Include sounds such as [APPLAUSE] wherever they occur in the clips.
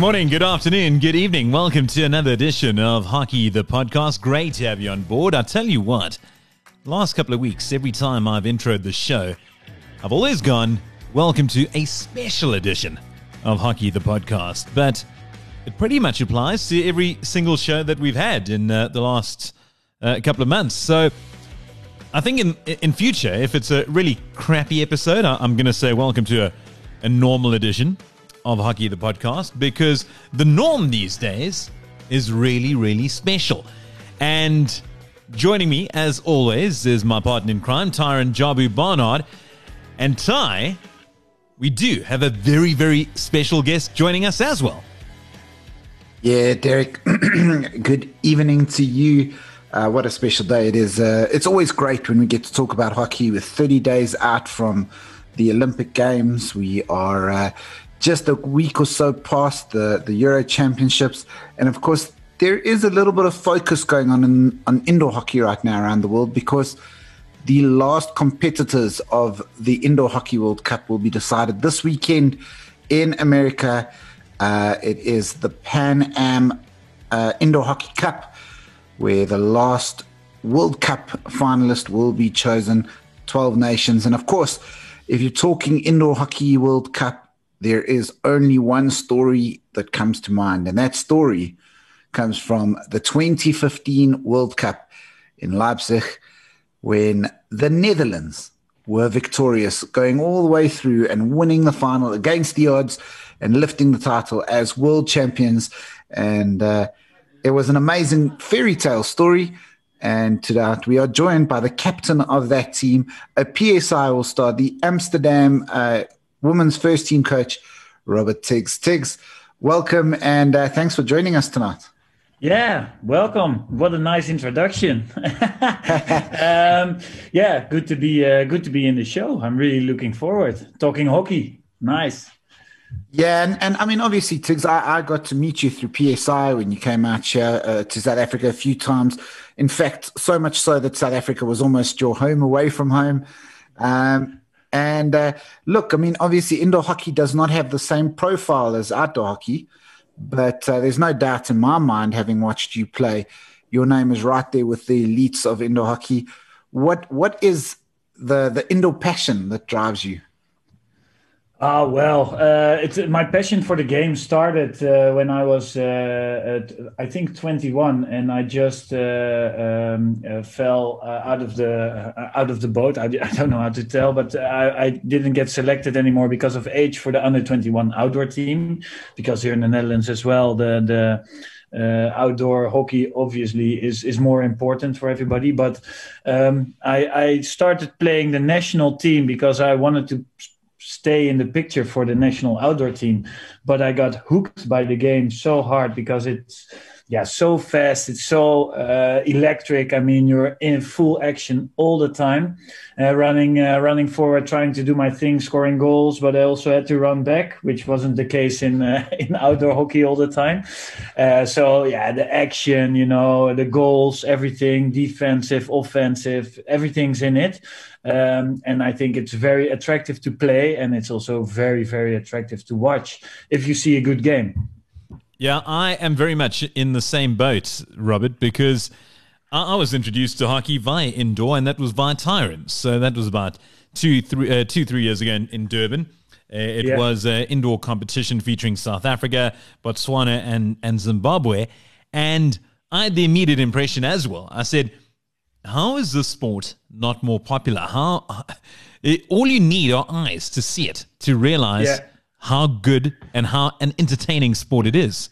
Morning, good afternoon, good evening. Welcome to another edition of Hockey the Podcast. Great to have you on board. I tell you what, last couple of weeks, every time I've introed the show, I've always gone, Welcome to a special edition of Hockey the Podcast. But it pretty much applies to every single show that we've had in uh, the last uh, couple of months. So I think in in future, if it's a really crappy episode, I'm going to say welcome to a, a normal edition of Hockey the Podcast because the norm these days is really, really special. And joining me, as always, is my partner in crime, Tyron Jabu Barnard. And Ty, we do have a very, very special guest joining us as well. Yeah, Derek, [CLEARS THROAT] good evening to you. Uh, what a special day it is. Uh, it's always great when we get to talk about hockey with 30 days out from the Olympic Games. We are uh, just a week or so past the, the Euro Championships. And of course, there is a little bit of focus going on in, on indoor hockey right now around the world because the last competitors of the Indoor Hockey World Cup will be decided this weekend in America. Uh, it is the Pan Am uh, Indoor Hockey Cup, where the last World Cup finalist will be chosen, 12 nations. And of course, if you're talking Indoor Hockey World Cup, there is only one story that comes to mind, and that story comes from the 2015 World Cup in Leipzig when the Netherlands were victorious, going all the way through and winning the final against the odds and lifting the title as world champions. And uh, it was an amazing fairy tale story. And today we are joined by the captain of that team, a PSI All Star, the Amsterdam uh, women's first team coach, Robert Tiggs. Tiggs, welcome and uh, thanks for joining us tonight. Yeah, welcome. What a nice introduction. [LAUGHS] um, yeah, good to be uh, good to be in the show. I'm really looking forward talking hockey. Nice. Yeah, and, and I mean, obviously, Tiggs, I, I got to meet you through PSI when you came out here uh, to South Africa a few times. In fact, so much so that South Africa was almost your home away from home. Um, and uh, look, I mean, obviously, indoor hockey does not have the same profile as outdoor hockey, but uh, there's no doubt in my mind, having watched you play, your name is right there with the elites of indoor hockey. What what is the the indoor passion that drives you? Ah, well, uh, it's my passion for the game started uh, when I was, uh, at, I think, 21, and I just uh, um, uh, fell uh, out of the out of the boat. I, [LAUGHS] I, don't know how to tell, but I, I, didn't get selected anymore because of age for the under 21 outdoor team. Because here in the Netherlands as well, the the uh, outdoor hockey obviously is is more important for everybody. But um, I, I, started playing the national team because I wanted to stay in the picture for the national outdoor team. But I got hooked by the game so hard because it's yeah so fast it's so uh, electric. I mean you're in full action all the time uh, running uh, running forward trying to do my thing scoring goals but i also had to run back which wasn't the case in uh, [LAUGHS] in outdoor hockey all the time. Uh, so yeah the action you know the goals everything defensive offensive everything's in it. Um, and I think it's very attractive to play, and it's also very, very attractive to watch if you see a good game. Yeah, I am very much in the same boat, Robert, because I, was introduced to hockey via indoor, and that was via Tyrants. So that was about two, three, uh, two, three years ago in, in Durban. Uh, it yeah. was an indoor competition featuring South Africa, Botswana, and, and Zimbabwe. And I had the immediate impression as well. I said, how is this sport not more popular? How [LAUGHS] it, all you need are eyes to see it to realize yeah. How good and how an entertaining sport it is.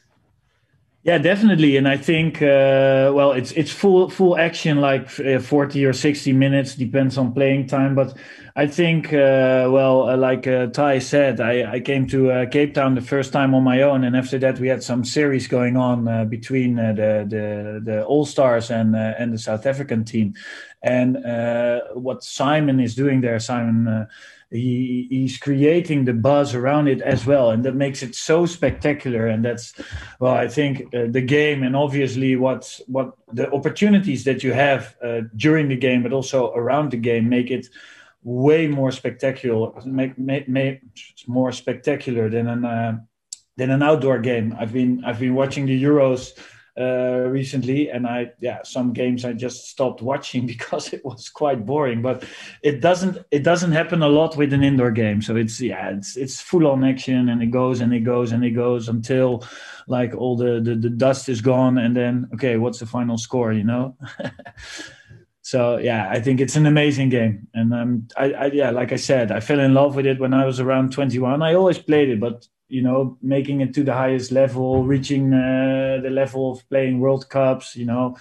Yeah, definitely, and I think uh, well, it's it's full full action, like uh, forty or sixty minutes, depends on playing time. But I think uh, well, uh, like uh, Ty said, I, I came to uh, Cape Town the first time on my own, and after that we had some series going on between the the the All Stars and and the South African team, and what Simon is doing there, Simon he, he's creating the buzz around it as well and that makes it so spectacular and that's well i think uh, the game and obviously what what the opportunities that you have uh, during the game but also around the game make it way more spectacular make, make, make more spectacular than an uh, than an outdoor game. I've been I've been watching the Euros uh, recently, and I yeah some games I just stopped watching [LAUGHS] because it was quite boring. But it doesn't it doesn't happen a lot with an indoor game. So it's yeah it's it's full on action, and it goes and it goes and it goes until like all the the, the dust is gone, and then okay, what's the final score? You know. [LAUGHS] so yeah, I think it's an amazing game, and um, I, I yeah, like I said, I fell in love with it when I was around 21. I always played it, but you know, making it to the highest level, reaching uh, the level of playing World Cups, you know,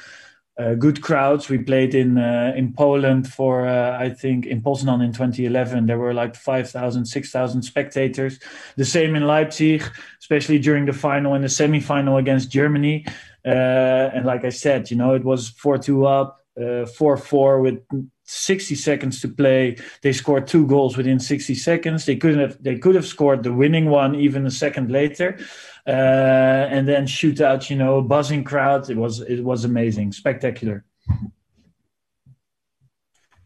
uh, good crowds. We played in uh, in Poland for uh, I think in Poznan in 2011. There were like 5,000, 6,000 spectators. The same in Leipzig, especially during the final and the semi-final against Germany. Uh, and like I said, you know, it was four two up, uh, four four with 60 seconds to play. They scored two goals within 60 seconds. They couldn't have they could have scored the winning one even a second later, uh, and then shoot out. You know, buzzing crowd. It was it was amazing, spectacular.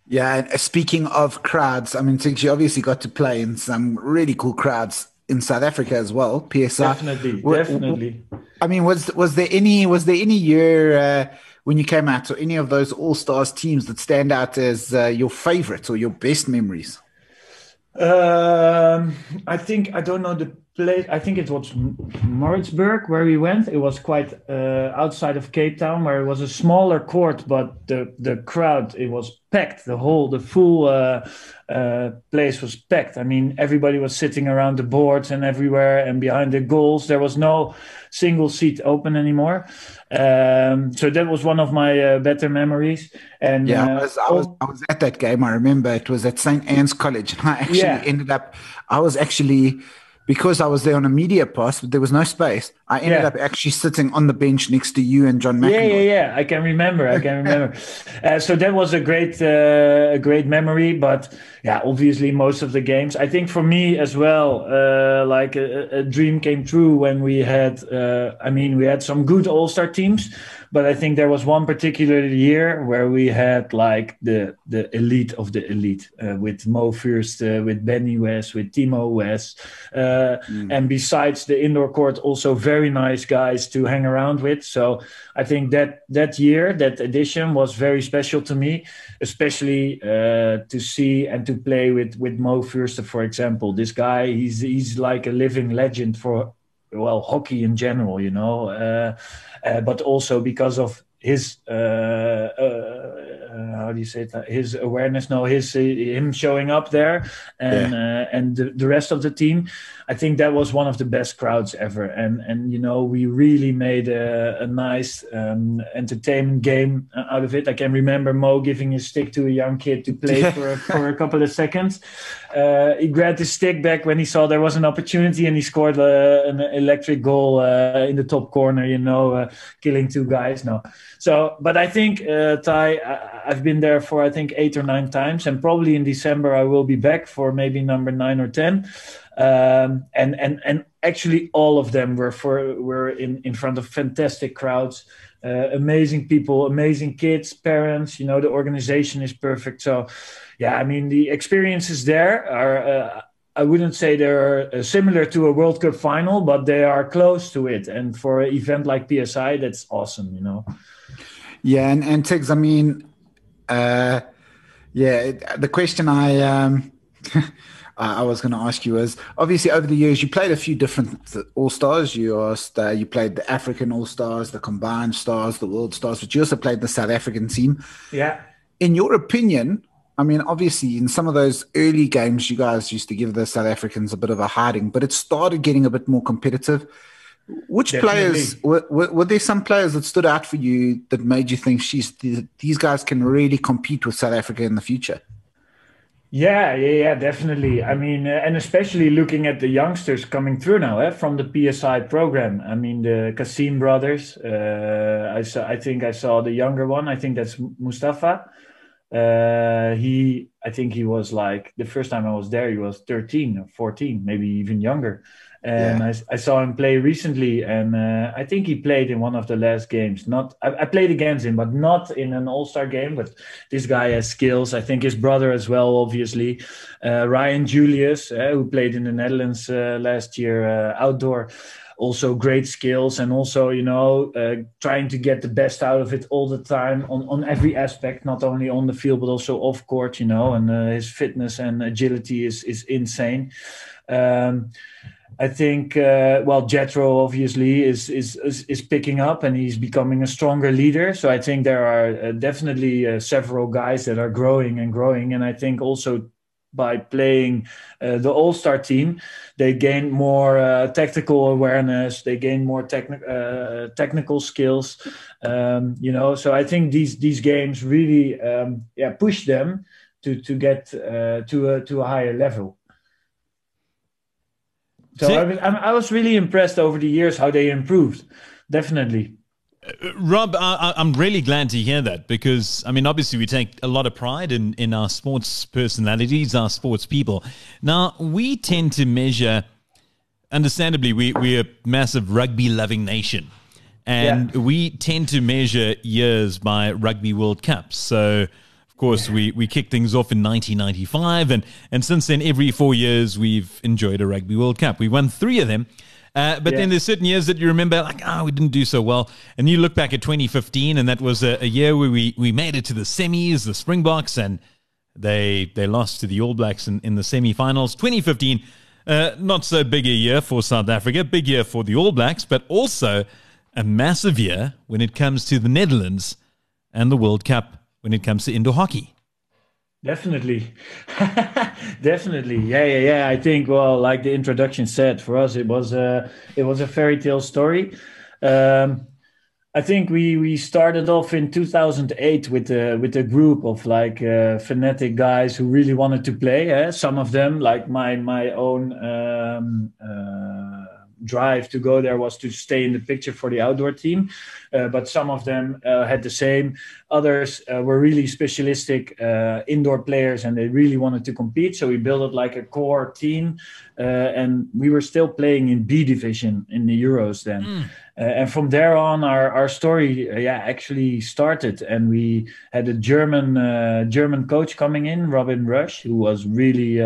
Yeah, speaking of crowds, I mean, since you obviously got to play in some really cool crowds in South Africa as well, PSI. Definitely, definitely. I mean, was was there any was there any year? Uh, when you came out? or any of those All Stars teams that stand out as uh, your favorites or your best memories? Um, I think I don't know the place. I think it was Maritzburg where we went. It was quite uh, outside of Cape Town, where it was a smaller court, but the the crowd it was packed. The whole the full uh, uh, place was packed. I mean, everybody was sitting around the boards and everywhere, and behind the goals there was no single seat open anymore. Um, so that was one of my uh, better memories. And yeah, I uh, was, I was, I was at that game. I remember it was at St. Anne's College, and [LAUGHS] I actually yeah. ended up. I was actually because I was there on a media pass, but there was no space. I ended yeah. up actually sitting on the bench next to you and John McEnroe. Yeah, yeah, yeah. I can remember. I can remember. [LAUGHS] uh, so that was a great, uh, a great memory. But yeah, obviously, most of the games. I think for me as well, uh, like a, a, dream came true when we had. Uh, I mean, we had some good All Star teams but I think there was one particular year where we had like the the elite of the elite uh, with Mo Fürste, uh, with Benny Wess, with Timo Wess, uh, mm. and besides the indoor court, also very nice guys to hang around with. So I think that that year, that edition was very special to me, especially uh, to see and to play with with Mo Fürste, for example. This guy, he's he's like a living legend for well hockey in general you know uh, uh, but also because of his uh, uh, how do you say it? His awareness, no, his him showing up there, and yeah. and the, the, rest of the team. I think that was one of the best crowds ever, and and you know we really made a, a nice um, entertainment game out of it. I can remember Mo giving his stick to a young kid to play for for a couple of seconds. Uh, he grabbed his stick back when he saw there was an opportunity, and he scored uh, an electric goal uh, in the top corner. You know, killing two guys. No. So, but I think uh, Ty, I've been there for I think eight or nine times, and probably in December I will be back for maybe number nine or ten. Um, and and and actually, all of them were for were in in front of fantastic crowds. Uh, amazing people, amazing kids, parents. You know, the organization is perfect. So, yeah, I mean, the experiences there are. Uh, I wouldn't say they're uh, similar to a World Cup final, but they are close to it. And for an event like PSI, that's awesome. You know. Yeah, and, and Tigs, I mean, uh, yeah, the question I um, [LAUGHS] I was going to ask you is obviously over the years you played a few different All Stars. You asked, uh, you played the African All Stars, the combined stars, the World Stars, but you also played the South African team. Yeah. In your opinion, I mean, obviously, in some of those early games, you guys used to give the South Africans a bit of a hiding, but it started getting a bit more competitive. Which Definitely. players were, were, were, there some players that stood out for you that made you think she's these guys can really compete with South Africa in the future? Yeah, yeah, yeah, definitely. I mean, uh, and especially looking at the youngsters coming through now eh, from the PSI program. I mean, the Cassiem brothers. Uh, I saw. I think I saw the younger one. I think that's Mustafa. uh, he I think he was like the first time I was there, he was 13 or 14, maybe even younger. And yeah. I, I, saw him play recently, and uh, I think he played in one of the last games. Not I, I played against him, but not in an All Star game. But this guy has skills. I think his brother as well, obviously. Uh, Ryan Julius, uh, who played in the Netherlands uh, last year uh, outdoor also great skills and also you know uh, trying to get the best out of it all the time on, on every aspect not only on the field but also off court you know and his fitness and agility is is insane um, I think uh, well Jethro obviously is, is, is is picking up and he's becoming a stronger leader. So I think there are uh, definitely uh, several guys that are growing and growing, and I think also by playing uh, the All Star team, they gain more uh, tactical awareness. They gain more techni- uh, technical skills. Um, you know, so I think these these games really um, yeah push them to to get to a to a higher level. So I, I was really impressed over the years how they improved. Definitely. Uh, Rob, I, am really glad to hear that because, I mean, obviously we take a lot of pride in, in our sports personalities, our sports people. Now, we tend to measure, understandably, we, we're a massive rugby loving nation. And yeah. we tend to measure years by Rugby World Cups. So, course, we, we kicked things off in 1995. And, and since then, every four years, we've enjoyed a Rugby World Cup. We won three of them. Uh, but yeah. then there's certain years that you remember, like, ah, oh, we didn't do so well. And you look back at 2015, and that was a, a, year where we, we made it to the semis, the Springboks, and they they lost to the All Blacks in, in the semi-finals. 2015, uh, not so big a year for South Africa, big year for the All Blacks, but also a massive year when it comes to the Netherlands and the World Cup when it comes to indoor hockey. Definitely, [LAUGHS] definitely, yeah, yeah, yeah. I think, well, like the introduction said, for us it was a it was a fairy tale story. Um, I think we we started off in 2008 with a with a group of like uh, fanatic guys who really wanted to play. Eh? Some of them, like my my own. Um, uh, drive to go there was to stay in the picture for the outdoor team. Uh, but some of them uh, had the same. Others uh, were really specialistic uh, indoor players and they really wanted to compete. So we built it like a core team. Uh, and we were still playing in B division in the Euros then. Mm. Uh, and from there on, our, our story, yeah, actually started. And we had a German German coach coming in, Robin Rush, who was really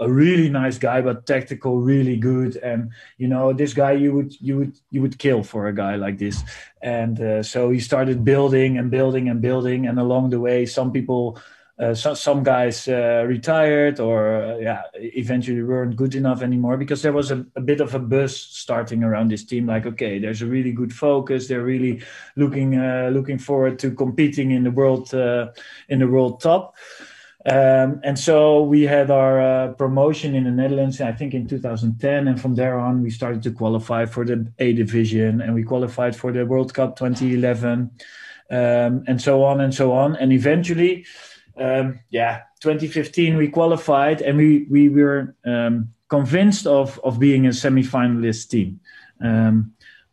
a really nice guy, but tactical, really good. And you know, this guy you would you would you would kill for a guy like this. And uh, so he started building and building and building. And along the way, some people. Uh, so, some guys uh, retired or uh, yeah eventually weren't good enough anymore because there was a, a, bit of a buzz starting around this team like okay there's a really good focus they're really looking uh, looking forward to competing in the world uh, in the world top um, and so we had our uh, promotion in the Netherlands, I think in 2010. And from there on, we started to qualify for the A division and we qualified for the World Cup 2011, um, and so on and so on. And eventually, um, yeah, 2015, we qualified and we, we were um, convinced of, of being a semi finalist team.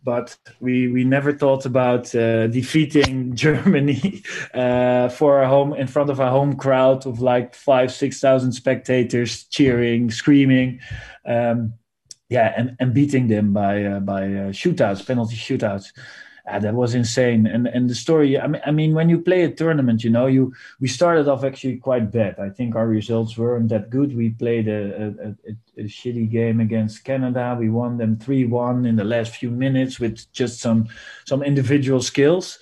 But we we never thought about uh, defeating [LAUGHS] Germany uh, for a home in front of a home crowd of like five six thousand spectators cheering, screaming, um, yeah, and, and beating them by uh, by uh, shootouts, penalty shootouts yeah, that was insane. And and the story, I mean, I mean, when you play a tournament, you know, you we started off actually quite bad. I think our results weren't that good. We played a, a, a, a shitty game against Canada. We won them three one in the last few minutes with just some some individual skills.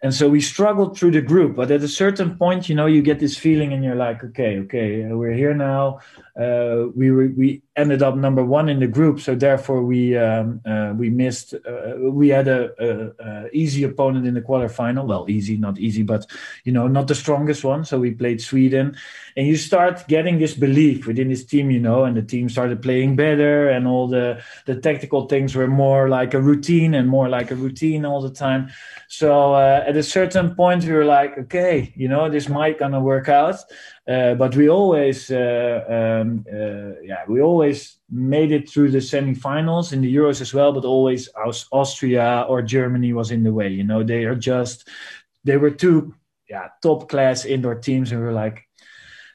And so we struggled through the group, but at a certain point, you know, you get this feeling, and you're like, okay, okay, we're here now. Uh, we we ended up number one in the group, so therefore we um, uh, we missed. Uh, we had a, a, a, easy opponent in the quarterfinal. Well, easy, not easy, but you know, not the strongest one. So we played Sweden, and you start getting this belief within this team, you know, and the team started playing better, and all the the tactical things were more like a routine and more like a routine all the time. So uh, at a certain point, we were like, okay, you know, this might gonna work out. Uh, but we always, uh, um, uh, yeah, we always made it through the semi-finals in the Euros as well. But always Austria or Germany was in the way. You know, they are just, they were too yeah top class indoor teams, and we were like,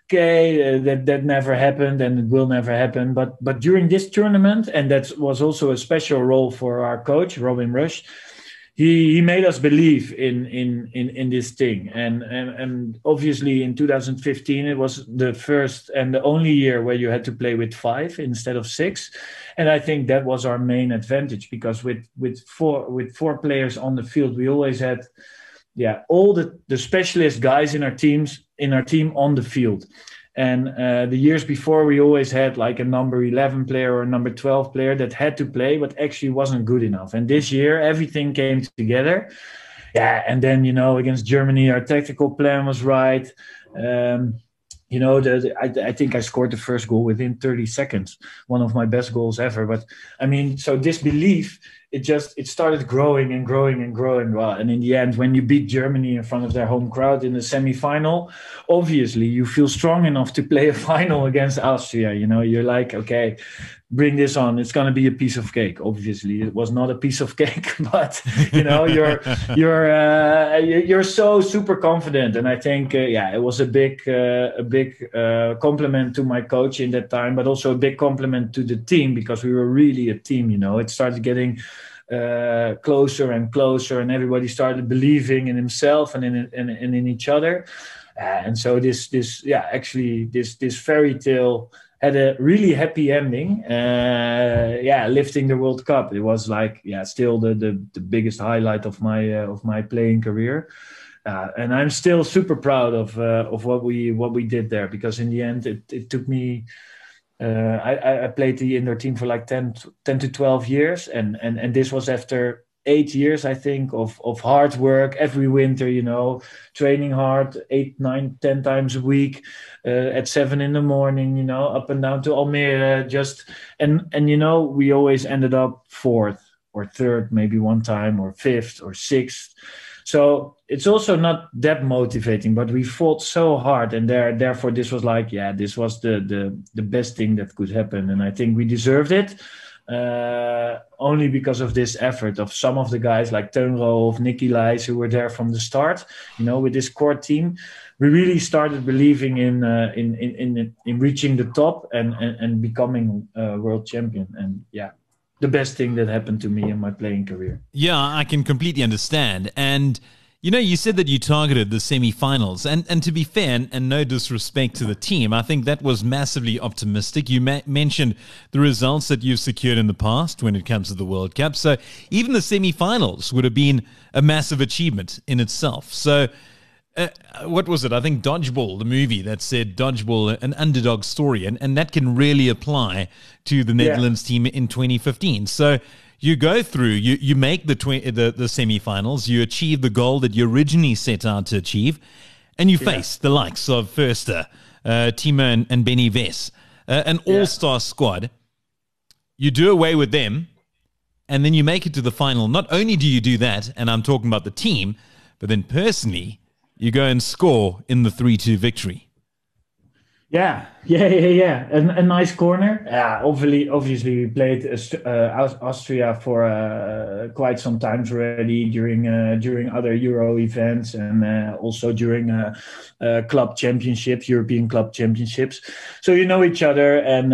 okay, uh, that that never happened, and it will never happen. But but during this tournament, and that was also a special role for our coach Robin Rush he he made us believe in in in in this thing. And and and obviously in 2015 it was the first and the only year where you had to play with five instead of six. And i think that was our main advantage because with with four with four players on the field we always had yeah all the the specialist guys in our teams in our team on the field and uh, the years before, we always had like a number 11 player or number 12 player that had to play, but actually wasn't good enough. And this year, everything came together. Yeah. And then, you know, against Germany, our tactical plan was right. Um, you know, the, I, I think I scored the first goal within 30 seconds, one of my best goals ever. But I mean, so this belief it just it started growing and growing and growing. Well and in the end when you beat germany in front of their home crowd in the semi-final obviously you feel strong enough to play a [LAUGHS] final against austria you know? You're like okay bring this on. It's going to be a piece of cake obviously. It was not a piece of [LAUGHS] cake but you know you're [LAUGHS] you're uh, you're so super confident. And i think uh, yeah it was a big uh, a big uh, compliment to my coach in that time but also a big compliment to the team because we were really a team you know. It started getting uh, closer and closer, and everybody started believing in himself and in and, and in each other. Uh, and so this this yeah actually this this fairy tale had a really happy ending. Uh, yeah, lifting the World Cup. It was like yeah still the the, the biggest highlight of my uh, of my playing career. Uh, and I'm still super proud of uh, of what we what we did there because in the end it, it took me uh, I, I, played the indoor team for like 10, 10 to 12 years. And, and, and this was after eight years, I think, of, of hard work every winter, you know, training hard eight, nine, ten times a week uh, at seven in the morning, you know, up and down to Almere. Just, and, and, you know, we always ended up fourth or third, maybe one time, or fifth or sixth. So it's also not that motivating, but we fought so hard, and there, therefore, this was like, yeah, this was the the the best thing that could happen, and I think we deserved it. Uh, only because of this effort of some of the guys like Teun Nicky Leijs, who were there from the start, you know, with this core team, we really started believing in uh, in, in in in reaching the top and and, and becoming a world champion. And yeah, the best thing that happened to me in my playing career. Yeah, I can completely understand. And you know, you said that you targeted the semi-finals, and and to be fair, and, and no disrespect to the team, I think that was massively optimistic. You ma- mentioned the results that you've secured in the past when it comes to the World Cup, so even the semi-finals would have been a massive achievement in itself. So uh, what was it? I think Dodgeball, the movie that said Dodgeball, an underdog story, and, and that can really apply to the Netherlands yeah. team in 2015. So you go through, you, you make the, twi- the the semifinals, you achieve the goal that you originally set out to achieve, and you yeah. face the likes of Fürste, uh, Timo, and, and Benny Wess, uh, an all star squad. You do away with them, and then you make it to the final. Not only do you do that, and I'm talking about the team, but then personally, you go and score in the 3 2 victory. Yeah, yeah, yeah, yeah. A, a nice corner. Yeah, obviously, obviously, we played uh, Austria for uh, quite some times already during uh, during other Euro events and uh, also during uh, uh, club championships, European club championships. So you know each other, and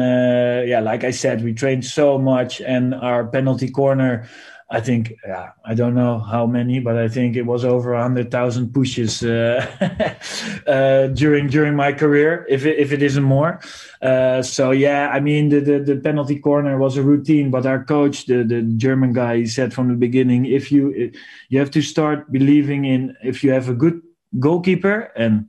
yeah, like I said, we trained so much, and our penalty corner I think yeah, I don't know how many, but I think it was over hundred thousand pushes uh, [LAUGHS] uh, during during my career, if it, if it isn't more. Uh, so yeah, I mean the, the, the penalty corner was a routine, but our coach, the the German guy, he said from the beginning, if you you have to start believing in if you have a good goalkeeper and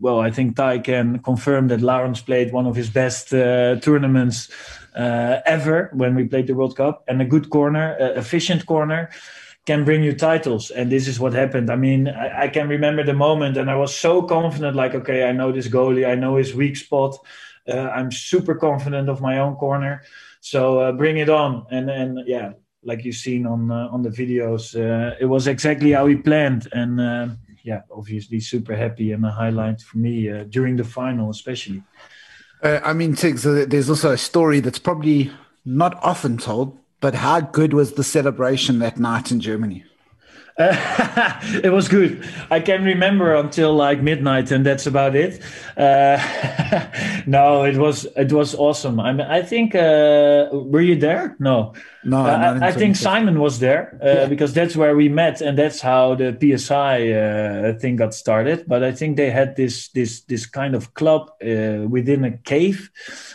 well, I think Ty can confirm that Laurens played one of his best uh, tournaments ever when we played the World Cup. And a good corner, uh, efficient corner, can bring you titles. And this is what happened. I mean, I, I, can remember the moment, and I was so confident like, okay, I know this goalie, I know his weak spot. Uh, I'm super confident of my own corner. So uh, bring it on. And then, yeah, like you've seen on uh, on the videos, uh, it was exactly how we planned. And yeah, obviously super happy and a highlight for me during the final, especially. Uh, I mean, Tiggs, there's also a story that's probably not often told, but how good was the celebration that night in Germany? Uh, [LAUGHS] it was good. I can remember until like midnight, and that's about it. Uh, [LAUGHS] no, it was it was awesome. I mean, I think uh, were you there? No, no. Uh, I, I think Simon was there uh, yeah. because that's where we met, and that's how the PSI uh, thing got started. But I think they had this this this kind of club within a cave.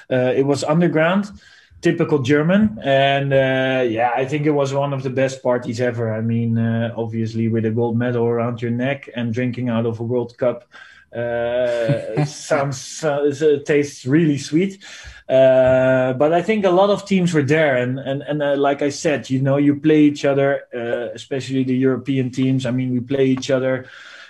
it was underground typical German. And uh, yeah, I think it was one of the best parties ever. I mean, uh, obviously with a gold medal around your neck and drinking out of a World Cup uh, [LAUGHS] sounds uh, tastes really sweet. Uh, but I think a lot of teams were there, and and and uh, like I said, you know, you play each other, especially the European teams. I mean, we play each other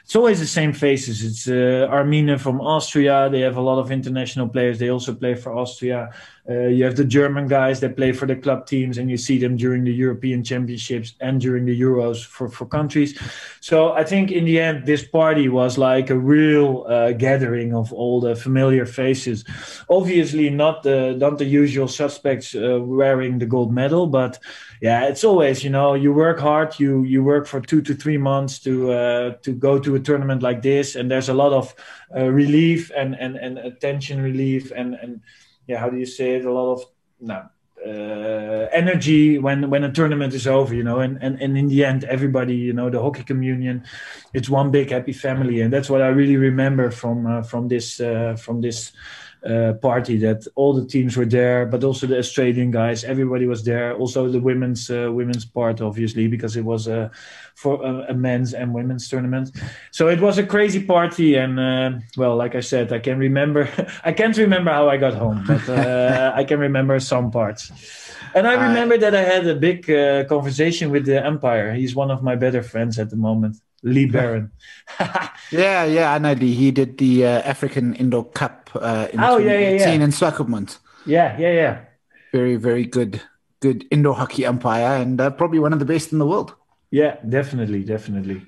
it's always the same faces. It's uh, from Austria. They have a lot of international players. They also play for Austria. Uh, you have the German guys that play for the club teams, and you see them during the European Championships and during the Euros for, for countries. So I think in the end, this party was like a real uh, gathering of all the familiar faces. Obviously, not the not the usual suspects uh, wearing the gold medal, but yeah, it's always you know you work hard. You you work for two to three months to uh, to go to a tournament like this, and there's a lot of uh, relief and and and attention relief and and yeah, how do you say it? A lot of no uh, energy when when a tournament is over, you know, and, and and in the end, everybody, you know, the hockey communion, it's one big happy family, and that's what I really remember from uh, from this uh, from this uh, party that all the teams were there, but also the Australian guys. Everybody was there. Also the women's uh, women's part, obviously, because it was a for a, a, men's and women's tournament. So it was a crazy party, and uh, well, like I said, I can remember. [LAUGHS] I can't remember how I got home, but uh, [LAUGHS] I can remember some parts. And I remember that I had a big uh, conversation with the umpire. He's one of my better friends at the moment. Lee Barron. [LAUGHS] yeah, yeah, I know Lee. He did the uh, African Indoor Cup uh, in oh, 2018 yeah, yeah, yeah. in Swakopmund. Yeah, yeah, yeah. Very, very good, good indoor hockey umpire, and uh, probably one of the best in the world. Yeah, definitely, definitely.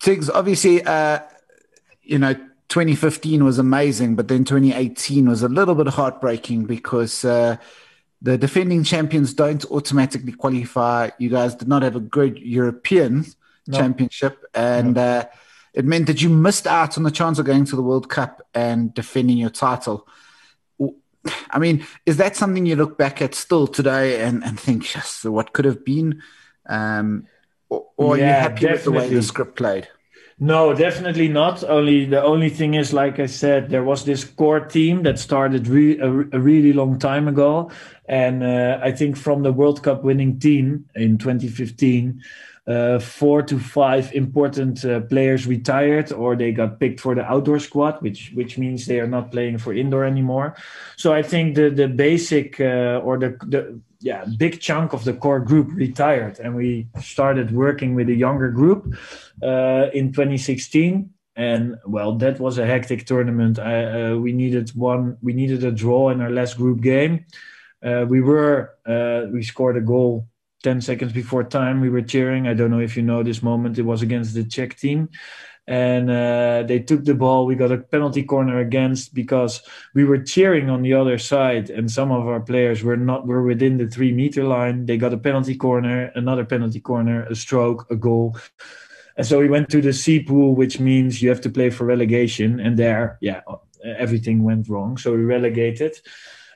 Tiggs, obviously, uh, you know, 2015 was amazing, but then 2018 was a little bit heartbreaking because uh, the defending champions don't automatically qualify. You guys did not have a good European no. championship, and no. uh, it meant that you missed out on the chance of going to the World Cup and defending your title. I mean, is that something you look back at still today and, and think, yes, what could have been? Um, or, or yeah, are you happy definitely. with the way the script played? No, definitely not. Only the only thing is, like I said, there was this core team that started re- a, a, really long time ago, and uh, I think from the World Cup winning team in 2015, uh, four to five important uh, players retired or they got picked for the outdoor squad, which which means they are not playing for indoor anymore. So I think the the basic uh, or the the yeah big chunk of the core group retired, and we started working with a younger group uh, in 2016 and well that was a hectic tournament. I, uh, we needed one we needed a draw in our last group game. Uh, we were uh, we scored a goal 10 seconds before time we were cheering. I don't know if you know this moment. It was against the czech team. And uh, they took the ball. We got a penalty corner against because we were cheering on the other side and some of our players were not were within the three meter line. They got a penalty corner another penalty corner a stroke a goal. And so we went to the C pool which means you have to play for relegation. And there yeah everything went wrong. So we relegated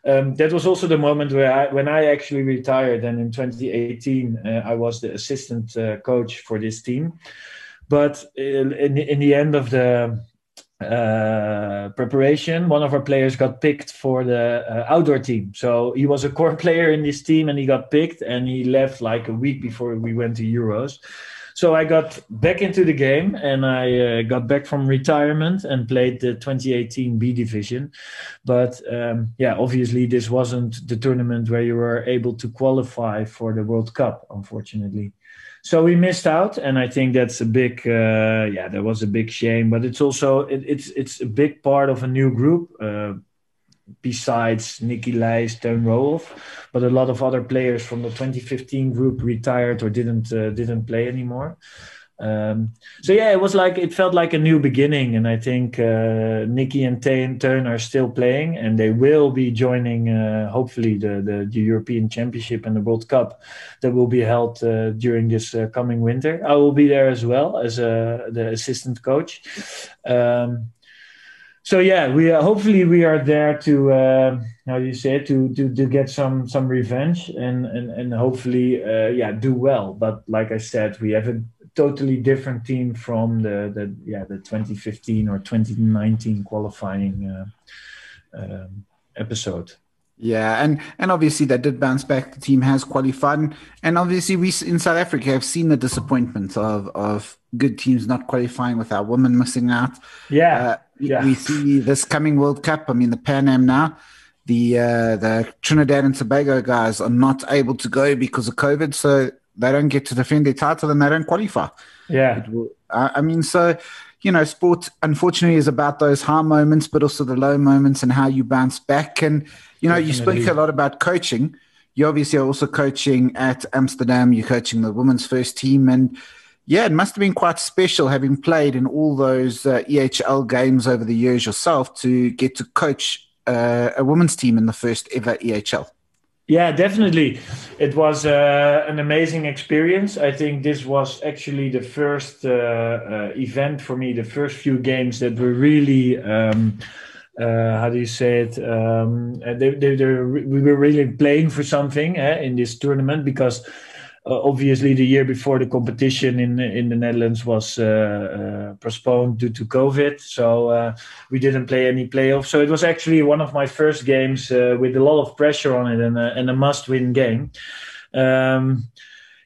um, that was also the moment where I, when I actually retired, and in 2018 uh, I was the assistant uh, coach for this team. But in, in the end of the uh, preparation, one of our players got picked for the uh, outdoor team. So he was a core [LAUGHS] player in this team, and he got picked, and he left like a week before we went to Euros. So I got back into the game and I uh, got back from retirement and played the 2018 B division. But um, yeah, obviously this wasn't the tournament where you were able to qualify for the World Cup, unfortunately. So we missed out, and I think that's a big, uh, yeah, that was a big shame. But it's also it, it's it's a big part of a new group. Uh, besides Nicky Leijs, Teun Roohof, but a lot of other players from the 2015 group retired or didn't uh, didn't play anymore. Um, so yeah, it was like it felt like a new beginning, and I think uh, Nikki and Teun are still playing, and they will be joining uh, hopefully the, the, the European Championship and the World Cup that will be held uh, during this uh, coming winter. I will be there as well as the assistant coach. Um, so yeah, we are, hopefully we are there to uh, how do you say it, to to to get some some revenge and and and hopefully uh, yeah do well. But like I said, we have a totally different team from the the yeah the 2015 or 2019 qualifying uh, um, episode. Yeah, and and obviously that did bounce back. The team has qualified, and, and obviously we in South Africa have seen the disappointment of of good teams not qualifying with our women missing out. Yeah, uh, yeah. We see this coming World Cup. I mean, the Pan Am now. The uh, the Trinidad and Tobago guys are not able to go because of COVID, so they don't get to defend their title and they don't qualify. Yeah, will, I mean, so you know, sport unfortunately is about those high moments, but also the low moments and how you bounce back. And you know, Definitely. you speak a lot about coaching. You obviously are also coaching at Amsterdam. You're coaching the women's first team, and yeah, it must have been quite special having played in all those uh, EHL games over the years yourself to get to coach uh, a women's team in the first ever EHL. Yeah, definitely. It was uh, an amazing experience. I think this was actually the first uh, uh, event for me, the first few games that were really. Um, uh, how do you say it? Um, they, they, we were really playing for something eh, in this tournament because obviously the year before the competition in in the Netherlands was uh, uh, postponed due to COVID, so we didn't play any playoffs. So it was actually one of my first games with a lot of pressure on it and a, and a must-win game. Um,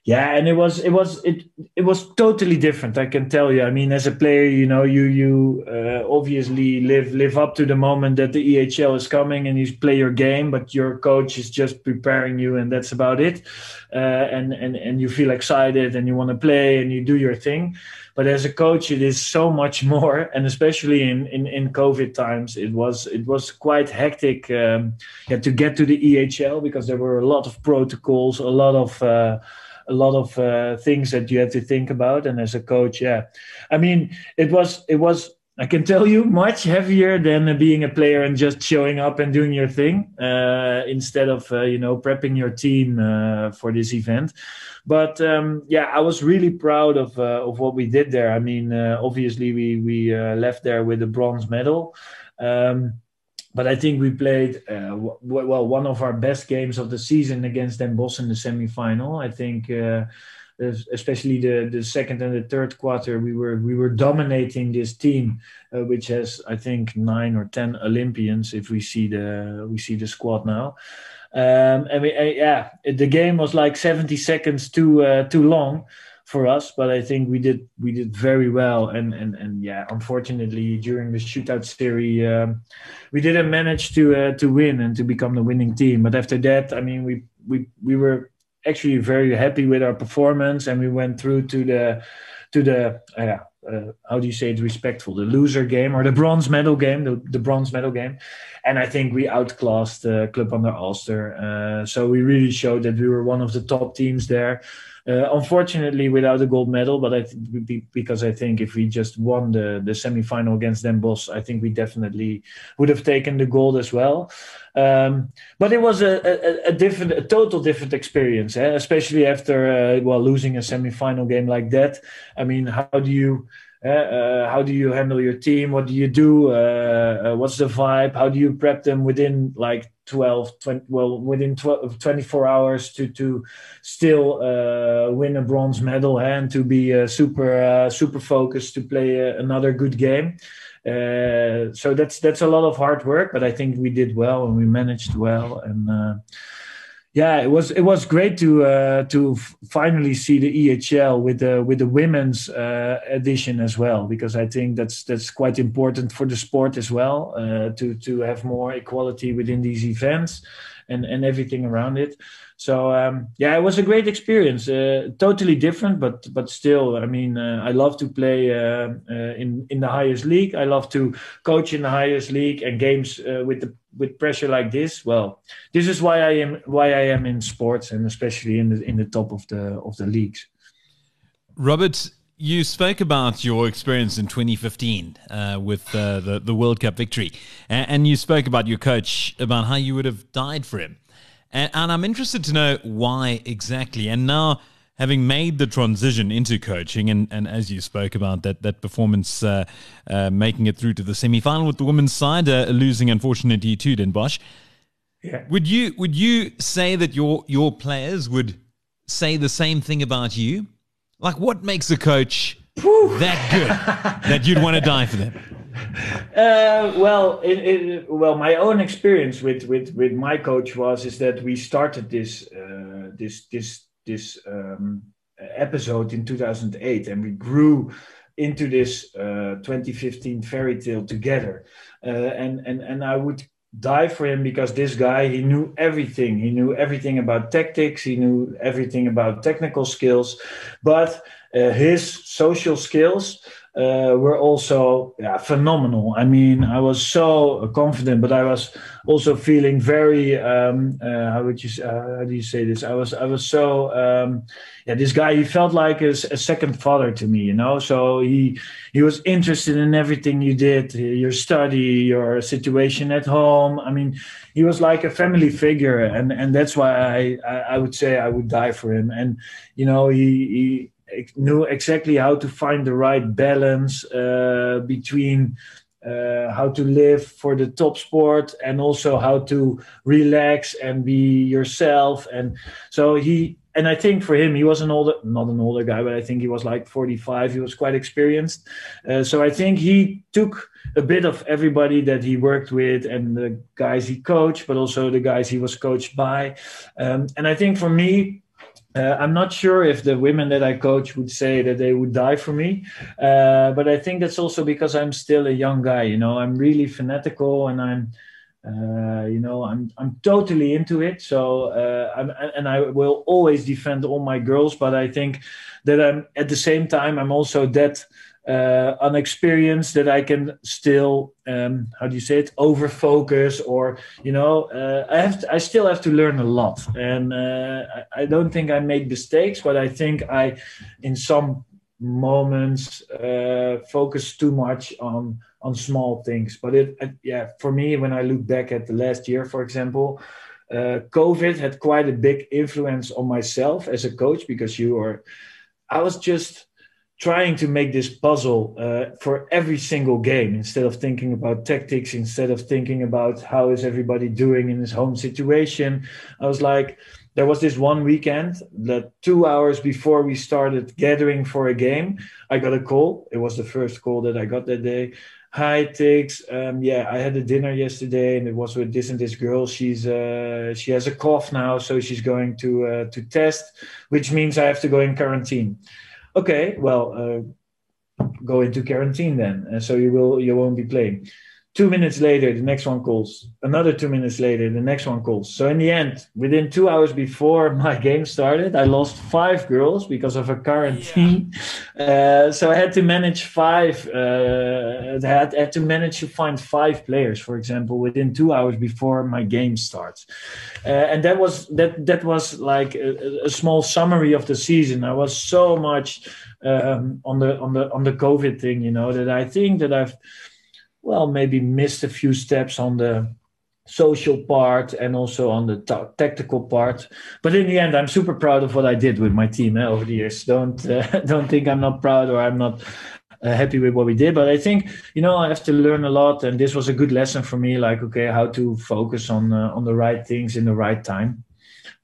yeah and it was it was it it was totally different i can tell you. I mean as a player you know you you uh, obviously live live up to the moment that the ehl is coming and you play your game but your coach is just preparing you and that's about it. Uh, and and and you feel excited and you want to play and you do your thing. But as a coach it is so much [LAUGHS] more and especially in in, in covid times it was it was quite hectic um, yeah, to get to the ehl because there were a lot of protocols a lot of uh, a lot of uh, things that you have to think about. And as a coach, yeah, I mean, it was it was I can tell you much heavier than being a player and just showing up and doing your thing uh, instead of uh, you know prepping your team uh, for this event. But um, yeah, I was really proud of uh, of what we did there. I mean, uh, obviously we we uh, left there with a bronze medal. Um, but I think we played uh, w- well one of our best games of the season against Den Bosch in the semifinal. I think, uh, especially the the second and the third quarter, we were we were dominating this team, uh, which has I think nine or ten Olympians if we see the we see the squad now. Um, and we, uh, yeah, the game was like 70 seconds too uh, too long for us, but I think we did we did very well. And and and yeah, unfortunately during the shootout series, um, we didn't manage to uh, to win and to become the winning team. But after that, I mean, we we we were actually very happy with our performance, and we went through to the to the uh, uh, how do you say it respectful the loser game or the bronze medal game the, the bronze medal game and i think we outclassed uh, Club an der Alster uh, so we really showed that we were one of the top teams there uh, unfortunately, without a gold medal, but I th- because I think if we just won the the semifinal against Den Bosch, I think we definitely would have taken the gold as well. Um, but it was a, a, a, different, a total different experience, eh? especially after uh, well losing a semifinal game like that. I mean, how do you uh, uh, how do you handle your team? What do you do? Uh, uh what's the vibe? How do you prep them within like 12, 20, well, within 12, 24 hours to, to still uh, win a bronze medal eh, and to be uh, super, uh, super focused to play uh, another good game? Uh, so that's that's a lot of hard work, but I think we did well and we managed well and yeah, it was it was great to uh, to finally see the EHL with the with the women's uh, edition as well because I think that's that's quite important for the sport as well uh, to to have more equality within these events and and everything around it. So um, yeah, it was a great experience. Uh, totally different, but but still, I mean, uh, I love to play uh, uh in in the highest league. I love to coach in the highest league and games uh, with the with pressure like this. Well, this is why I am why I am in sports and especially in the in the top of the of the leagues. Robert, you spoke about your experience in 2015 uh, with uh, the the World Cup victory, and, and, you spoke about your coach about how you would have died for him, and, and, I'm interested to know why exactly. And now, having made the transition into coaching, and, and as you spoke about that that performance, uh, uh making it through to the semi final with the women's side, uh, losing unfortunately to Den Bosch. Yeah. Would you would you say that your your players would say the same thing about you? Like, what makes a coach Whew. that good that you'd want to die for them? [LAUGHS] [LAUGHS] Uh, well, it, it, well, my own experience with, with, with my coach was is that we started this uh, this this this um, episode in 2008, and we grew into this uh, 2015 fairy tale together. Uh, and and and I would die for him because this guy he knew everything. He knew everything about tactics. He knew everything about technical skills. But uh, his social skills uh, were also yeah, phenomenal. I mean, I was so confident, but I was also feeling very um, uh, how would you uh, how do you say this? I was I was so um, yeah. This guy he felt like a, a, second father to me, you know. So he he was interested in everything you did, your study, your situation at home. I mean, he was like a family figure, and and that's why I I, I would say I would die for him. And you know, he he knew exactly how to find the right balance uh, between uh, how to live for the top sport and also how to relax and be yourself. And so he and i think for him he was an older not an older guy but i think he was like 45 he was quite experienced. Uh, so i think he took a bit of everybody that he worked with and the guys he coached but also the guys he was coached by. Um, and i think for me uh, I'm not sure if the women that I coach would say that they would die for me, uh, but I think that's also because I'm still a young guy. You know, I'm really fanatical and I'm, uh, you know, I'm I'm totally into it. So uh, I'm, and I will always defend all my girls, but I think that I'm at the same time I'm also that uh, an experience that I can still, um, how do you say it, over focus or, you know, uh, I have, to, I still have to learn a lot. And uh, I, I, don't think I made mistakes, but I think I, in some moments, uh, focus too much on, on small things. But it, yeah, for me, when I look back at the last year, for example, uh, COVID had quite a big influence on myself as a coach because you are, I was just, trying to make this puzzle uh, for every single game instead of thinking about tactics instead of thinking about how is everybody doing in his home situation i was like there was this one weekend that two hours before we started gathering for a game i got a call. It was the first call that i got that day. Hi Tiggs. Um, yeah i had a dinner yesterday and it was with this and this girl. She's uh, she has a cough now so she's going to uh, to test which means i have to go in quarantine okay, well, uh, go into quarantine then, and so you will you won't be playing. Two minutes later, the next one calls. Another two minutes later, the next one calls. So in the end, within two hours before [LAUGHS] my game started, I lost five girls because of a quarantine. Yeah. Uh, so I had to manage five. Uh, had, had to manage to find five players, for example, within two hours before my game starts. Uh, and that was that that was like a, a, small summary of the season. I was so much um, on the on the on the COVID thing, you know, that I think that I've well, maybe missed a few steps on the social part and also on the t- tactical part. But in the end, I'm super proud of what I did with my team eh, over the years. Don't uh, [LAUGHS] don't think I'm not proud or I'm not uh, happy with what we did. But I think you know I have to learn a lot, and this was a good lesson for me. Like okay, how to focus on uh, on the right things in the right time.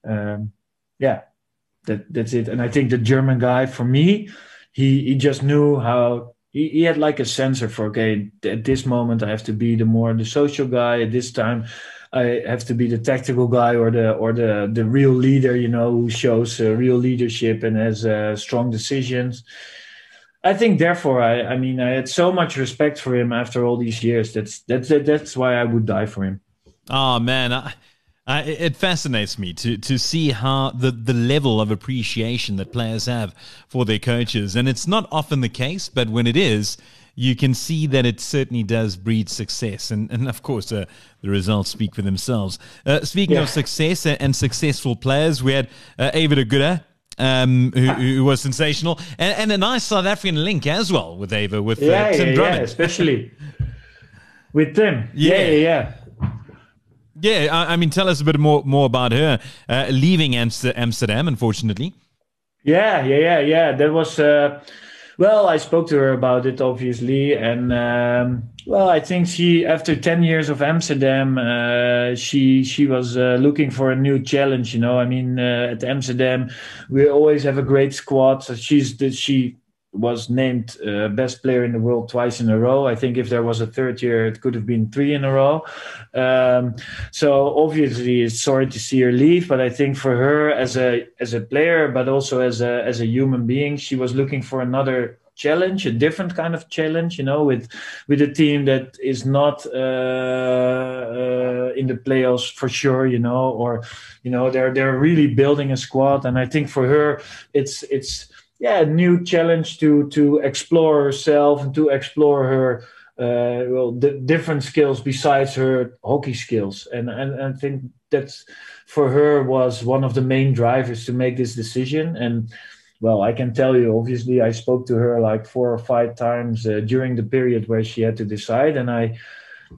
Um, yeah, that that's it. And I think the German guy for me, he he just knew how he, he had like a sensor for okay at this moment i have to be the more the social guy at this time i have to be the tactical guy or the or the the real leader you know who shows uh, real leadership and has uh, strong decisions. I think therefore i i mean i had so much respect for him after all these years that's that's that's why i would die for him. Oh man I- uh, it fascinates me to, to see how the, the level of appreciation that players have for their coaches. And it's not often the case, but when it is, you can see that it certainly does breed success. And, and of course, uh, the results speak for themselves. Uh, speaking yeah. of success and successful players, we had uh, Eva de Goede um, who, who, was sensational, and, and, a nice South African link as well with Eva, with uh, yeah, Tim yeah, Drummond. Yeah, especially [LAUGHS] with Tim. Yeah, yeah, yeah. Yeah, I, I, mean, tell us a bit more more about her uh, leaving Amsterdam, unfortunately. Yeah, yeah, yeah, yeah. That was uh, well. I spoke to her about it, obviously, and um, well, I think she, after ten years of Amsterdam, uh, she she was uh, looking for a new challenge. You know, I mean, uh, at Amsterdam, we always have a great squad. So she's the, she was named uh, best player in the world twice in a row. I think if there was a third year, it could have been three in a row. Um, so obviously, it's sorry to see her leave, but I think for her as a as a player, but also as a as a human being, she was looking for another challenge, a different kind of challenge. You know, with with a team that is not uh, uh, in the playoffs for sure. You know, or you know they're they're really building a squad, and I think for her, it's it's yeah new challenge to to explore herself and to explore her uh, well the different skills besides her hockey skills. And, and and I think that's for her was one of the main drivers to make this decision. And well I can tell you obviously I spoke to her like four or five times uh, during the period where she had to decide. And I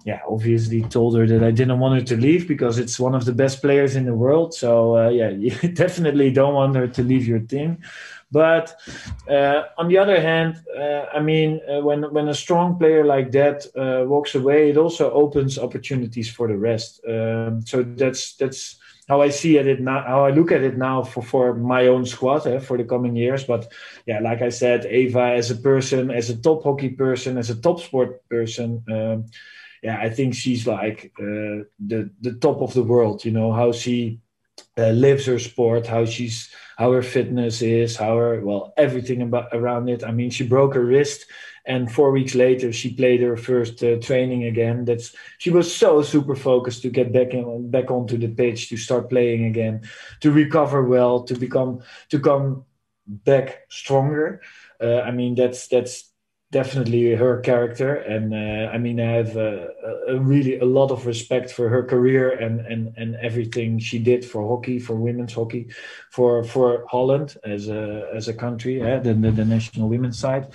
yeah obviously told her that I didn't want her to leave because it's one of the best players in the world. So uh, yeah [LAUGHS] you definitely don't want her to leave your team but uh, on the other hand, uh, I mean, uh, when when a strong player like that uh, walks away, it also opens opportunities for the rest. Um, so that's that's how I see at it now. How I look at it now for for my own squad eh, for the coming years. But yeah, like I said, Eva as a person, as a top hockey person, as a top sport person. Um, yeah, I think she's like uh, the the top of the world. You know how she uh, lives her sport, how she's how her fitness is, how her well everything about around it. I mean, she broke her wrist, and four weeks later she played her first uh, training again. That's she was so super focused to get back in back onto the pitch to start playing again, to recover well, to become to come back stronger. Uh, I mean, that's that's definitely her character. And uh, i mean i have uh, a really a lot of respect for her career and and and everything she did for hockey for women's hockey for for holland as a as a country yeah, the, the, the national women's side.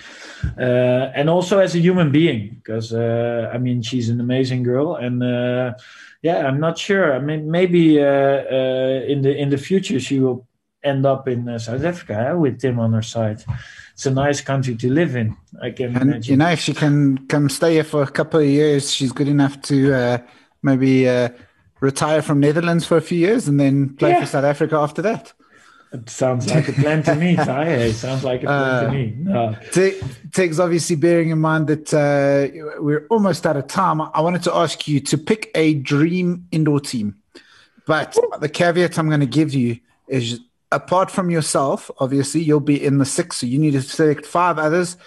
Uh, and also as a human being because uh, i mean she's an amazing girl. And uh, yeah i'm not sure. I mean maybe uh, in the in the future she will end up in south africa with tim on her side it's a nice country to live in. I can and, imagine. You know, if she can come stay here for a couple of years, she's good enough to uh, maybe uh, retire from Netherlands for a few years and then play yeah. for South Africa after that. It sounds like a plan to me, [LAUGHS] It sounds like a plan uh, to me. No. Tiggs, obviously bearing in mind that uh, we're almost out of time, I wanted to ask you to pick a dream indoor team. But the caveat I'm going to give you is apart from yourself, obviously, you'll be in the six. So you need to select five others,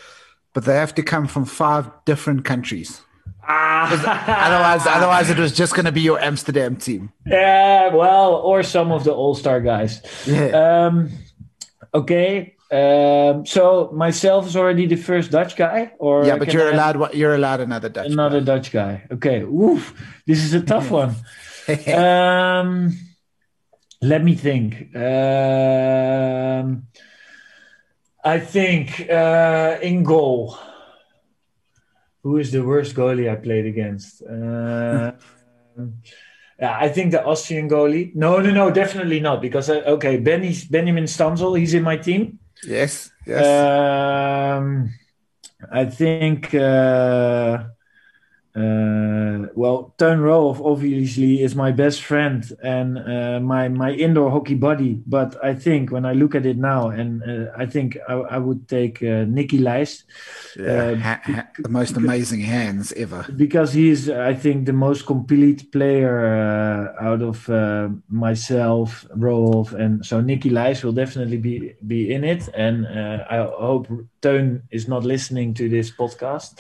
but they have to come from five different countries. otherwise, otherwise, it was just going to be your Amsterdam team. Yeah, well, or some of the All Star guys. Yeah. Um, okay. Um, so myself is already the first Dutch guy, or yeah, but you're allowed. You're allowed another Dutch. Another guy. Dutch guy. Okay. Oof, this is a tough [LAUGHS] one. um, let me think. Um, I think uh, in goal. Who is the worst goalie I played against? Uh, yeah, [LAUGHS] I think the Austrian goalie. No, no, no, definitely not. Because uh, okay, Benny, Benjamin Stanzl, he's in my team. Yes, yes. Um, I think. Uh, uh, well, Teun Roof obviously is my best friend and uh, my my indoor hockey buddy. But I think when I look at it now, and uh, I think I, I would take uh, Nicky Lijst. Yeah, uh, ha- ha- the most amazing hands ever. Because he's, I think, the most complete player uh, out of myself, Roof, and so Nicky Lijst will definitely be be in it. And I hope Teun is not listening to this podcast.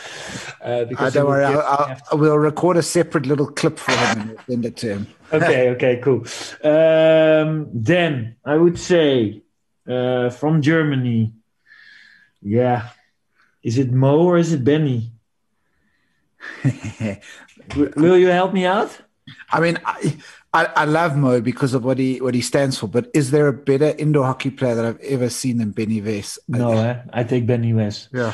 because don't worry, I'll, I'll, we'll record a separate little clip for him and send it to him. okay, [LAUGHS] okay, cool. Um, then I would say uh, from Germany, yeah. Is it Mo or is it Benny? [LAUGHS] Will you help me out? I mean, I, I, I love Mo because of what he what he stands for. But is there a better indoor hockey player that I've ever seen than Benny Wess? No, eh? I take Benny Wess. Yeah.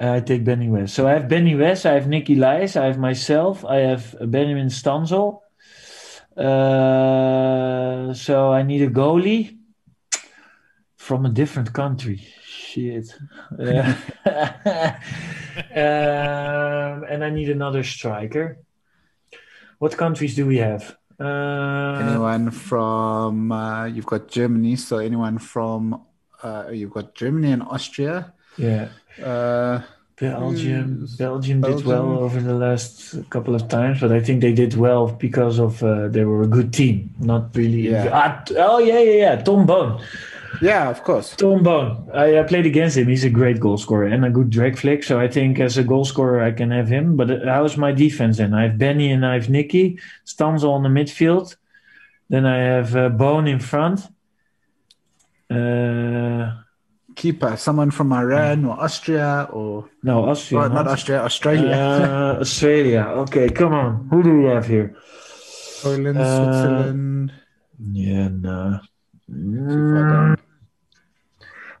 I take Benny Wess. So I have Benny Wess, I have Nicky Leis, I have myself, I have Benjamin Stanzl. Uh, so I need a goalie from a different country. Shit. [LAUGHS] Uh, [LAUGHS] um, and I need another striker. What countries do we have? Uh, anyone from uh, you've got Germany, so anyone from uh, you've got Germany and Austria. Yeah. Uh, Belgium. Belgium did well over the last couple of times, but I think they did well because of uh, they were a good team, not really. Yeah. Ah, oh yeah, yeah, yeah. Tom Boon. Yeah, of course. Tom Boon. I, I played against him. He's a great goal scorer and a good drag flick. So I think as a goal scorer, I can have him. But uh, how's my defense then? I have Benny and I have Nicky. Stanzl on the midfield. Then I have uh, Boon in front. Uh, Keeper, someone from Iran or Austria or no, Austria. oh, not Austria, Australia, Uh, Australia. Okay, come on. Who do we have here? Poland, uh, Switzerland. Yeah, no. Mm,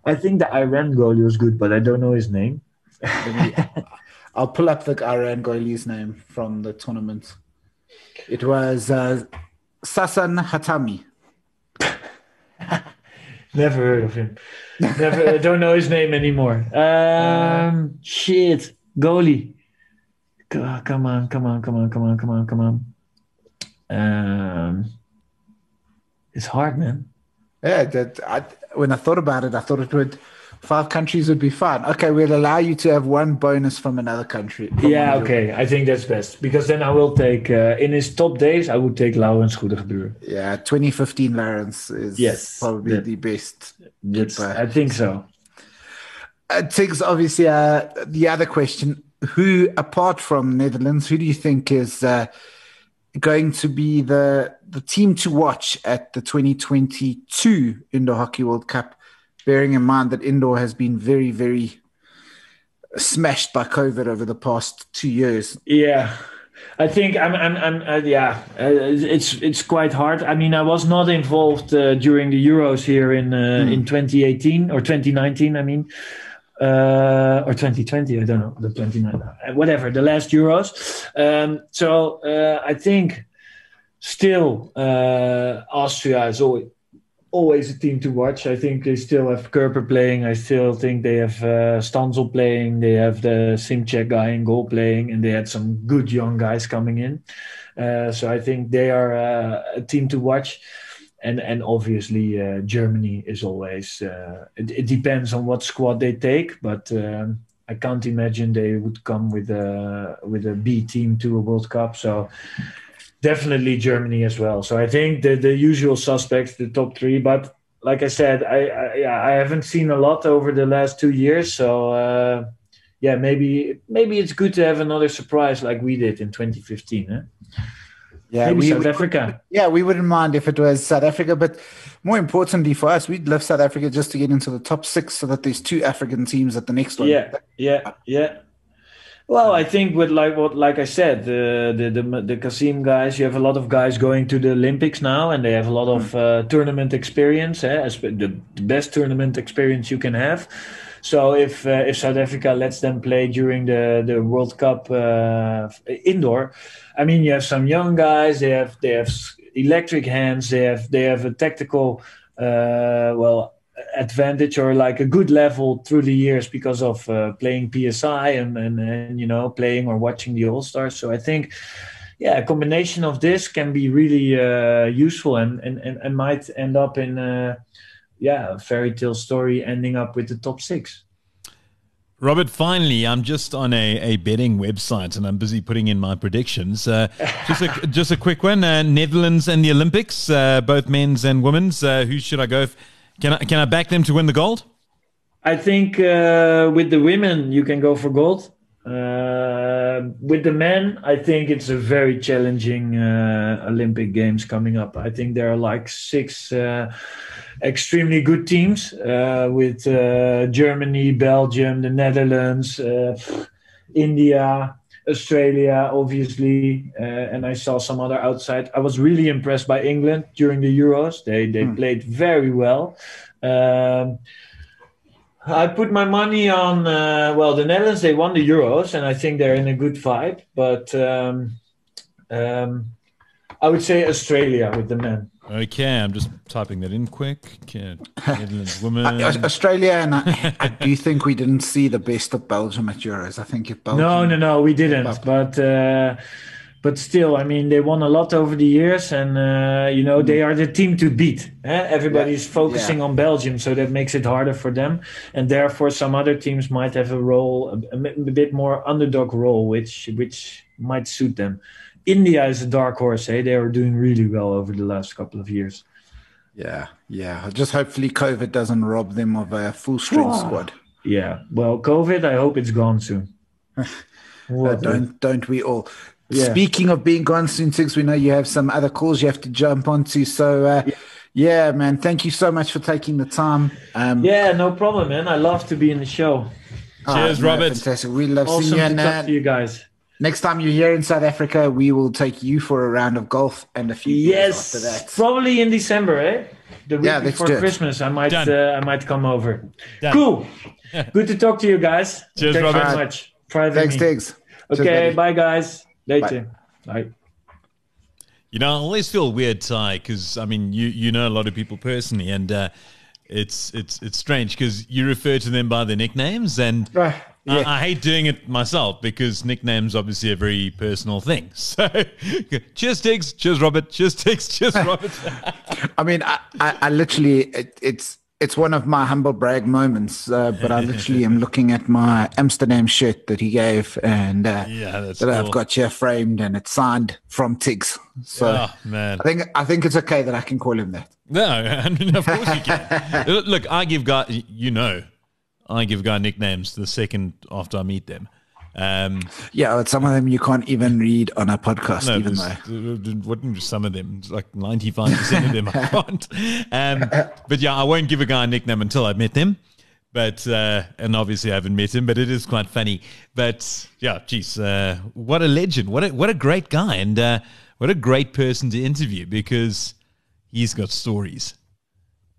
I think the Iran goalie was good, but I don't know his name. [LAUGHS] I'll pull up the Iran goalie's name from the tournament. It was uh, Sasan Hatami. [LAUGHS] Never heard of him. Never. I don't know his name anymore. [LAUGHS] Um, shit, goalie. Co- Come on, come on, come on, come on, come on, come on. Um, it's hard, man. Yeah, that I, when I thought about it, I thought it would five countries would be fine. Okay, we'll allow you to have one bonus from another country. from Yeah, okay. I think that's best because then I will take uh, in his top days. I would take Laurens Goedegebuur. Yeah, 2015 Laurens is Yes, probably that- the best. Yes. I think so. Uh, Tiggs, obviously, uh, the other question: Who, apart from Netherlands, who do you think is uh, going to be the the team to watch at the 2022 Indoor Hockey World Cup? Bearing in mind that indoor has been very, very smashed by COVID over the past two years. Yeah, I think I'm. I'm. I'm uh, yeah, uh, it's it's quite hard. I mean, I was not involved uh, during the Euros here in uh, in 2018 or 2019. I mean, uh, or 2020. I don't know the 29. uh, Whatever the last Euros. Um, so uh, I think still uh, Austria is always always a team to watch. I think they still have Körper playing. I still think they have uh, Stanzl playing. They have the Simchek guy in goal playing, and they had some good young guys coming in. Uh, so I think they are uh, a team to watch. And and obviously uh, Germany is always. Uh, it, it depends on what squad they take, but. Um, I can't imagine they would come with a with a B team to a World Cup. So definitely Germany as well. So I think the the usual suspects, the top three. But like I said, I I, I haven't seen a lot over the last two years. So uh, yeah, maybe maybe it's good to have another surprise like we did in 2015. Eh? Yeah, maybe we, South we- Africa. yeah, we wouldn't mind if it was South Africa, but more importantly for us, we'd love South Africa just to get into the top six, so that there's two African teams at the next one. Yeah, yeah, yeah. Well, I think with like what, like I said, the the the, the Cassiem guys, you have a lot of guys going to the Olympics now, and they have a lot of uh, tournament experience. Eh? as- The, the best tournament experience you can have. So if uh, if South Africa lets them play during the the World Cup uh, indoor, I mean, you have some young guys. They have they have electric hands. They have they have a tactical uh, well advantage or like a good level through the years because of uh, playing PSI and, and and you know playing or watching the All Stars. So I think. Yeah, a combination of this can be really uh, useful and, and, and, and might end up in uh, yeah a fairy tale story ending up with the top six. Robert, finally, I'm just on a, a betting website and I'm busy putting in my predictions. Uh, just a [LAUGHS] just a quick one: uh, Netherlands and the Olympics, uh, both men's and women's. Uh, who should I go? Can I can I back them to win the gold? I think uh, with the women you can go for gold. Uh, with the men, I think it's a very challenging uh, Olympic Games coming up. I think there are like six uh, extremely good teams uh, with uh, Germany, Belgium, the Netherlands, India, Australia, obviously, uh, and I saw some other outside. I was really impressed by England during the Euros. They they hmm. played very well. Um, I put my money on uh, well, the Netherlands. They won the Euros, and I think they're in a good vibe. But um, um, I would say Australia with the men. Okay, I'm just typing that in quick. Netherlands [LAUGHS] women. Australia, and I, I, do think we didn't see the best of Belgium at Euros. I think if Belgium. No, no, no, we didn't. But uh, but still, I mean, they won a lot over the years, and uh, you know they are the team to beat. Eh? Everybody's yeah. focusing yeah. on Belgium, so that makes it harder for them, and therefore some other teams might have a role, a, a bit more underdog role, which which might suit them. India is a dark horse. Hey, they are doing really well over the last couple of years. Yeah, yeah. Just hopefully COVID doesn't rob them of a full strength oh, squad. Yeah. Well, COVID. I hope it's gone soon. [LAUGHS] don't don't we all? Yeah. Speaking of being gone soon, Six, we know you have some other calls you have to jump onto. So, uh, yeah. yeah. man, thank you so much for taking the time. Um, yeah, no problem, man. I love to be in the show. Cheers, Robert. Fantastic. We love awesome seeing you. To talk to you guys. Next time you're here in South Africa, we will take you for a round of golf and a few yes, after that. Probably in December, eh? The week yeah, before Christmas, I might uh, I might come over. Done. Cool. Good to talk to you guys. Cheers, Thanks Robert. very much. Thanks, Tiggs. Okay, Cheers, bye guys. Later. Bye. bye. You know, I always feel weird, Ty, because I mean, you you know a lot of people personally, and uh, it's it's it's strange because you refer to them by their nicknames, and uh, yeah. I, I, hate doing it myself because nicknames obviously a very personal thing. [LAUGHS] So, cheers, Tiggs. Cheers, Robert. Cheers, Tiggs. Cheers, [LAUGHS] Robert. I mean, I, I, I literally, it, it's it's one of my humble brag moments. Uh, but I literally am looking at my Amsterdam shirt that he gave, and uh, yeah, that cool. I've got here framed, and it's signed from Tiggs. So, oh, man, I think I think it's okay that I can call him that. No, [LAUGHS] of course you can. [LAUGHS] Look, I give guy, you know, I give guy nicknames the second after I meet them. Um, yeah, but some of them you can't even read on a podcast, no, even though. Wouldn't some of them, like 95% of them I [LAUGHS] can't. Um, but yeah, I won't give a guy a nickname until I've met them. But, uh, and obviously I haven't met him, but it is quite funny. But yeah, geez, uh, what a legend. What a, what a great guy. And uh, what a great person to interview because he's got stories.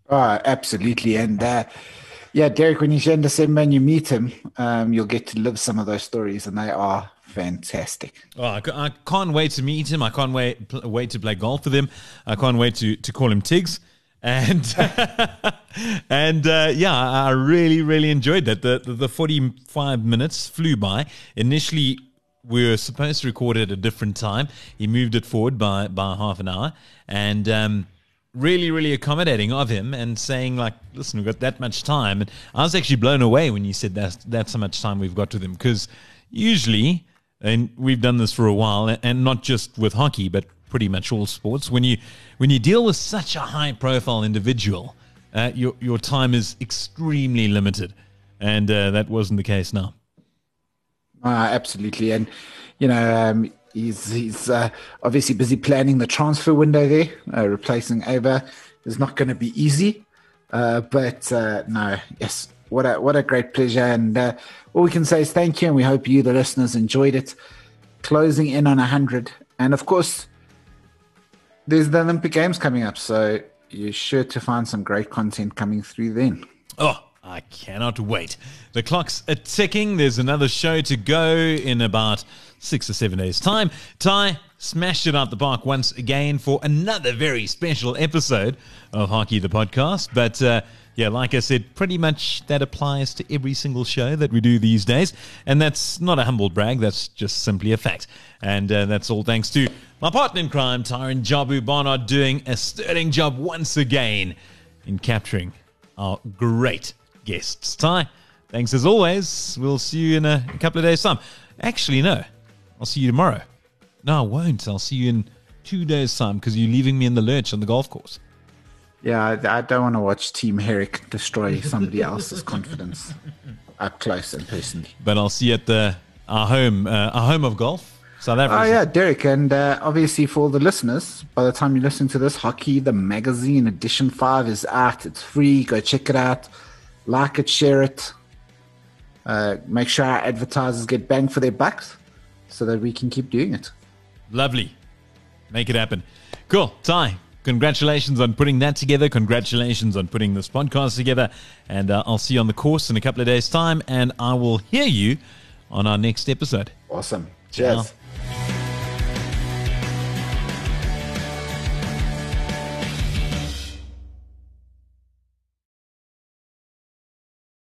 Oh, absolutely. And, uh, yeah, Derek, when you're in December and you meet him, um, you'll get to live some of those stories, and they are fantastic. Oh, I, can't wait to meet him. I can't wait wait to play golf with him. I can't wait to, to call him Tiggs. And [LAUGHS] and uh, yeah, I really really enjoyed that. The, the, the forty five minutes flew by. Initially, we were supposed to record at a different time. He moved it forward by by half an hour, and um, really, really accommodating of him and saying like, "Listen, we've got that much time." And I was actually blown away when you said that that's how much time we've got with him because usually, and we've done this for a while, and not just with hockey, but pretty much all sports. When you when you deal with such a high profile individual, uh, your your time is extremely limited, and uh, that wasn't the case now. Uh, absolutely, and you know, um, he's he's uh, obviously busy planning the transfer window there. Uh, replacing Eva is not going to be easy, uh, but uh, no, yes, what a what a great pleasure, and uh, all we can say is thank you, and we hope you, the listeners, enjoyed it. Closing in on hundred, and of course, there's the Olympic Games coming up, so you're sure to find some great content coming through then. Oh, I cannot wait. The clock's a ticking. There's another show to go in about six or seven days' time. Ty smashed it out the park once again for another very special episode of Hockey the Podcast. But uh, yeah, like I said, pretty much that applies to every single show that we do these days. And that's not a humble brag, that's just simply a fact. And uh, that's all thanks to my partner in crime, Tyron Jabu Barnard, doing a sterling job once again in capturing our great guests. Ty, thanks as always. We'll see you in a, a couple of days' time. Actually, no, I'll see you tomorrow. No, I won't. I'll see you in two days' time because you're leaving me in the lurch on the golf course. Yeah, I, I don't want to watch Team Herrick destroy somebody else's confidence up close and personally. But I'll see you at the our home, uh, our home of golf, South Africa. Oh yeah, Derek, and uh, obviously for all the listeners, by the time you listen to this, Hockey the magazine edition five is out. It's free. Go check it out like it, share it. Uh, make sure our advertisers get bang for their bucks. so that we can keep doing it. Lovely. Make it happen. Cool. Ty, congratulations on putting that together. Congratulations on putting this podcast together. And uh, I'll see you on the course in a couple of days' time. And I will hear you on our next episode. Awesome. Cheers.